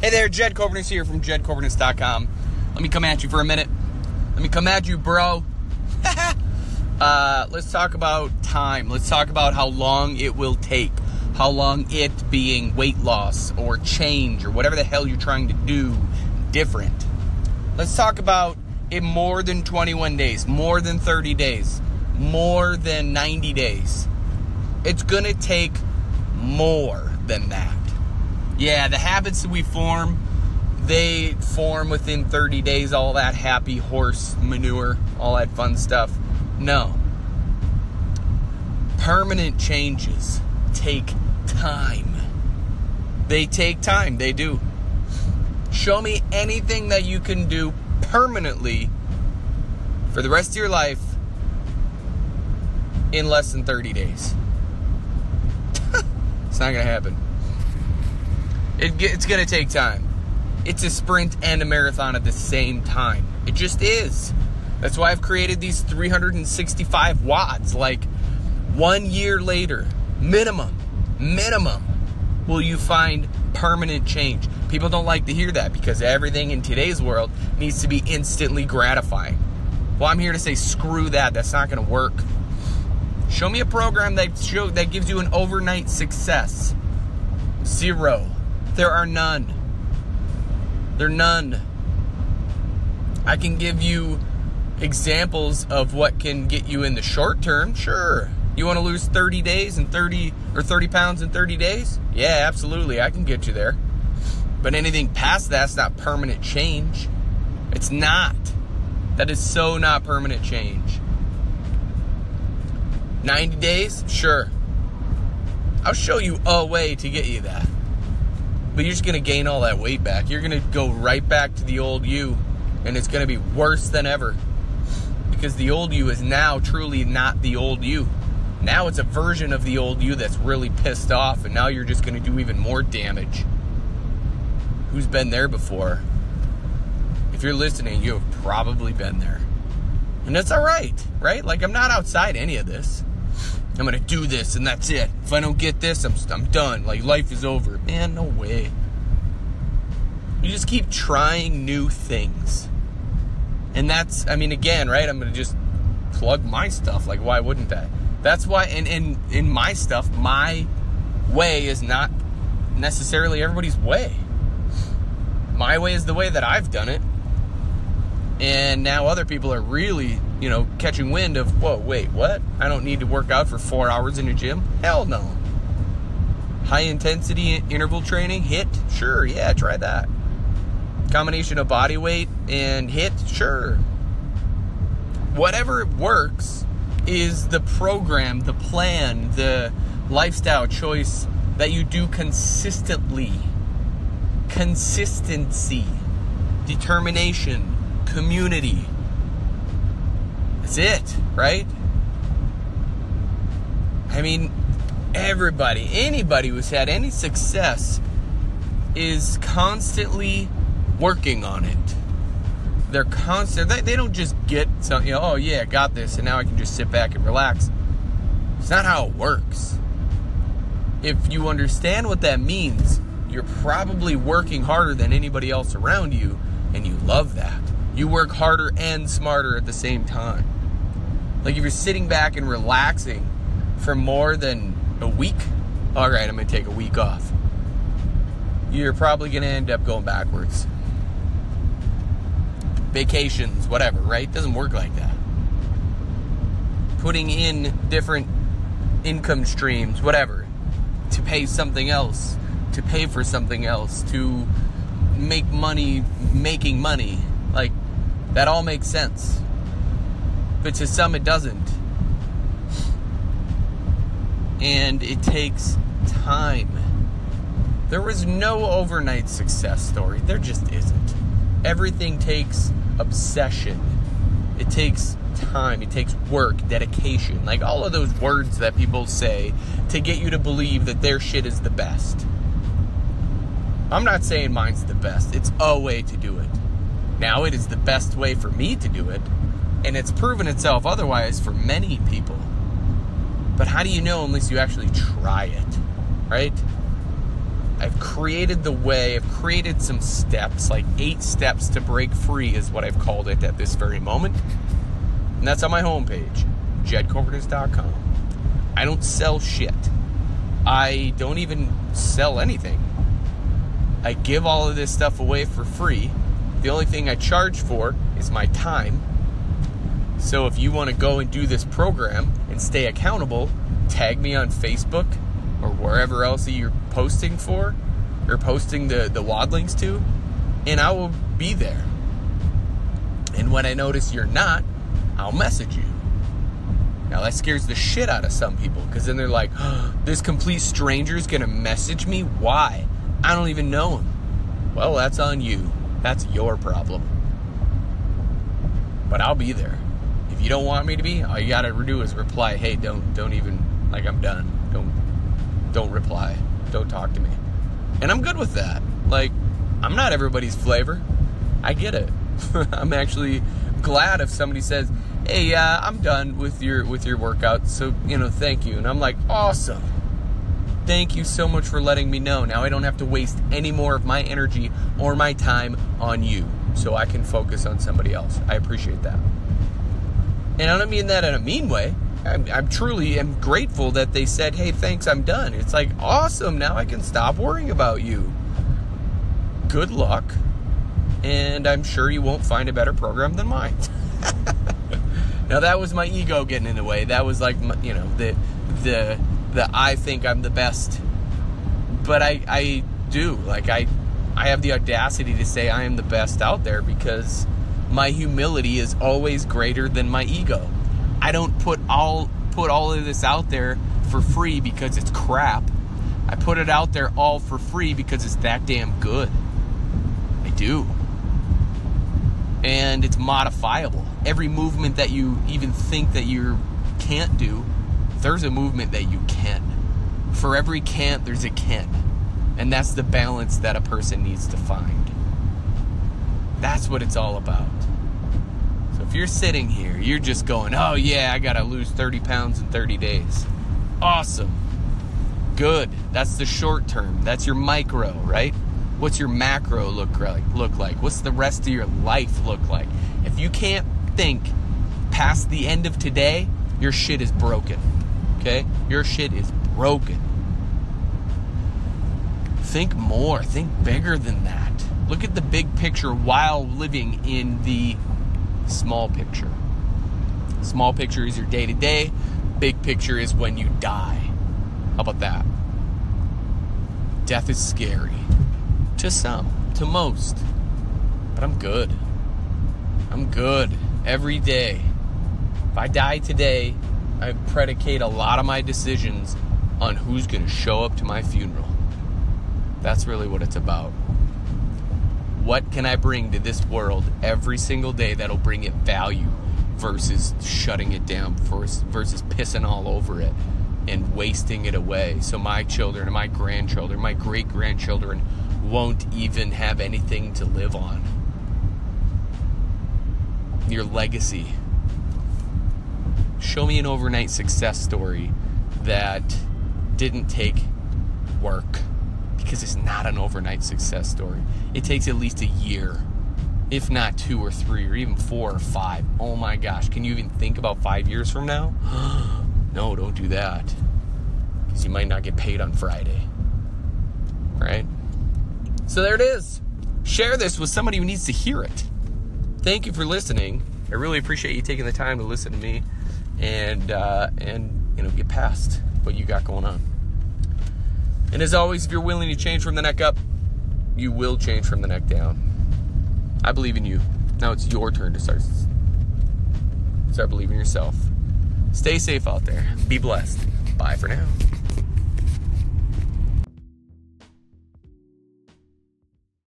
Hey there, Jed Coverness here from JedCoverness.com. Let me come at you for a minute. Let me come at you, bro. uh, let's talk about time. Let's talk about how long it will take. How long it being weight loss or change or whatever the hell you're trying to do different. Let's talk about it more than 21 days, more than 30 days, more than 90 days. It's going to take more than that. Yeah, the habits that we form, they form within 30 days, all that happy horse manure, all that fun stuff. No. Permanent changes take time. They take time, they do. Show me anything that you can do permanently for the rest of your life in less than 30 days. it's not going to happen. It, it's going to take time. It's a sprint and a marathon at the same time. It just is. That's why I've created these 365 WODs. Like one year later, minimum, minimum, will you find permanent change. People don't like to hear that because everything in today's world needs to be instantly gratifying. Well, I'm here to say screw that. That's not going to work. Show me a program that show that gives you an overnight success. Zero. There are none. There are none. I can give you examples of what can get you in the short term. Sure. You want to lose 30 days and 30 or 30 pounds in 30 days? Yeah, absolutely. I can get you there. But anything past that's not permanent change. It's not. That is so not permanent change. 90 days? Sure. I'll show you a way to get you that. But you're just going to gain all that weight back. You're going to go right back to the old you, and it's going to be worse than ever. Because the old you is now truly not the old you. Now it's a version of the old you that's really pissed off, and now you're just going to do even more damage. Who's been there before? If you're listening, you have probably been there. And that's all right, right? Like, I'm not outside any of this. I'm gonna do this and that's it. If I don't get this, I'm, I'm done. Like life is over. Man, no way. You just keep trying new things. And that's, I mean, again, right? I'm gonna just plug my stuff. Like, why wouldn't I? That's why, in, in, in my stuff, my way is not necessarily everybody's way. My way is the way that I've done it. And now other people are really, you know, catching wind of, whoa, wait, what? I don't need to work out for four hours in a gym? Hell no. High intensity interval training, HIIT Sure, yeah, try that. Combination of body weight and HIIT Sure. Whatever works is the program, the plan, the lifestyle choice that you do consistently. Consistency, determination, community. That's it, right? I mean, everybody, anybody who's had any success is constantly working on it. They're constant. They, they don't just get something. You know, oh yeah, I got this, and now I can just sit back and relax. It's not how it works. If you understand what that means, you're probably working harder than anybody else around you, and you love that. You work harder and smarter at the same time. Like if you're sitting back and relaxing for more than a week, all right, I'm going to take a week off. You're probably going to end up going backwards. Vacations, whatever, right? Doesn't work like that. Putting in different income streams, whatever, to pay something else, to pay for something else, to make money making money. Like, that all makes sense. But to some, it doesn't. And it takes time. There was no overnight success story. There just isn't. Everything takes obsession, it takes time, it takes work, dedication. Like all of those words that people say to get you to believe that their shit is the best. I'm not saying mine's the best, it's a way to do it. Now, it is the best way for me to do it, and it's proven itself otherwise for many people. But how do you know unless you actually try it, right? I've created the way, I've created some steps, like eight steps to break free is what I've called it at this very moment. And that's on my homepage, jedcoverness.com. I don't sell shit. I don't even sell anything. I give all of this stuff away for free. The only thing I charge for is my time. So if you want to go and do this program and stay accountable, tag me on Facebook or wherever else you're posting for or posting the, the WOD links to, and I will be there. And when I notice you're not, I'll message you. Now that scares the shit out of some people because then they're like, oh, this complete stranger is gonna message me? Why? I don't even know him. Well, that's on you. That's your problem. But I'll be there. If you don't want me to be, all you gotta do is reply, hey, don't don't even like I'm done. Don't don't reply. Don't talk to me. And I'm good with that. Like, I'm not everybody's flavor. I get it. I'm actually glad if somebody says, "Hey, uh, I'm done with your with your workout, so you know, thank you." And I'm like, "Awesome, thank you so much for letting me know. Now I don't have to waste any more of my energy or my time on you, so I can focus on somebody else." I appreciate that, and I don't mean that in a mean way. I'm, I'm truly am grateful that they said, "Hey, thanks, I'm done." It's like awesome. Now I can stop worrying about you. Good luck, and I'm sure you won't find a better program than mine. now that was my ego getting in the way. That was like my, you know the the the I think I'm the best, but I I do like I I have the audacity to say I am the best out there because my humility is always greater than my ego. I don't put all put all of this out there for free because it's crap. I put it out there all for free because it's that damn good. I do. And it's modifiable. Every movement that you even think that you can't do, there's a movement that you can. For every can't, there's a can. And that's the balance that a person needs to find. That's what it's all about. So if you're sitting here, you're just going, oh yeah, I gotta lose 30 pounds in 30 days. Awesome. Good. That's the short term. That's your micro, right? What's your macro look like? Look like? What's the rest of your life look like? If you can't think past the end of today, your shit is broken. Okay? Your shit is broken. Think more. Think bigger than that. Look at the big picture while living in the small picture. Small picture is your day to day, big picture is when you die. How about that? Death is scary. To some, to most. But I'm good. I'm good every day. If I die today, I predicate a lot of my decisions on who's going to show up to my funeral. That's really what it's about. What can I bring to this world every single day that'll bring it value versus shutting it down versus pissing all over it and wasting it away so my children and my grandchildren, my great grandchildren won't even have anything to live on. Your legacy. Show me an overnight success story that didn't take work because it's not an overnight success story. It takes at least a year, if not two or three, or even four or five. Oh my gosh, can you even think about five years from now? no, don't do that because you might not get paid on Friday. Right? So there it is. Share this with somebody who needs to hear it. Thank you for listening. I really appreciate you taking the time to listen to me and uh, and you know get past what you got going on. And as always, if you're willing to change from the neck up, you will change from the neck down. I believe in you. Now it's your turn to start start believing yourself. Stay safe out there. Be blessed. Bye for now.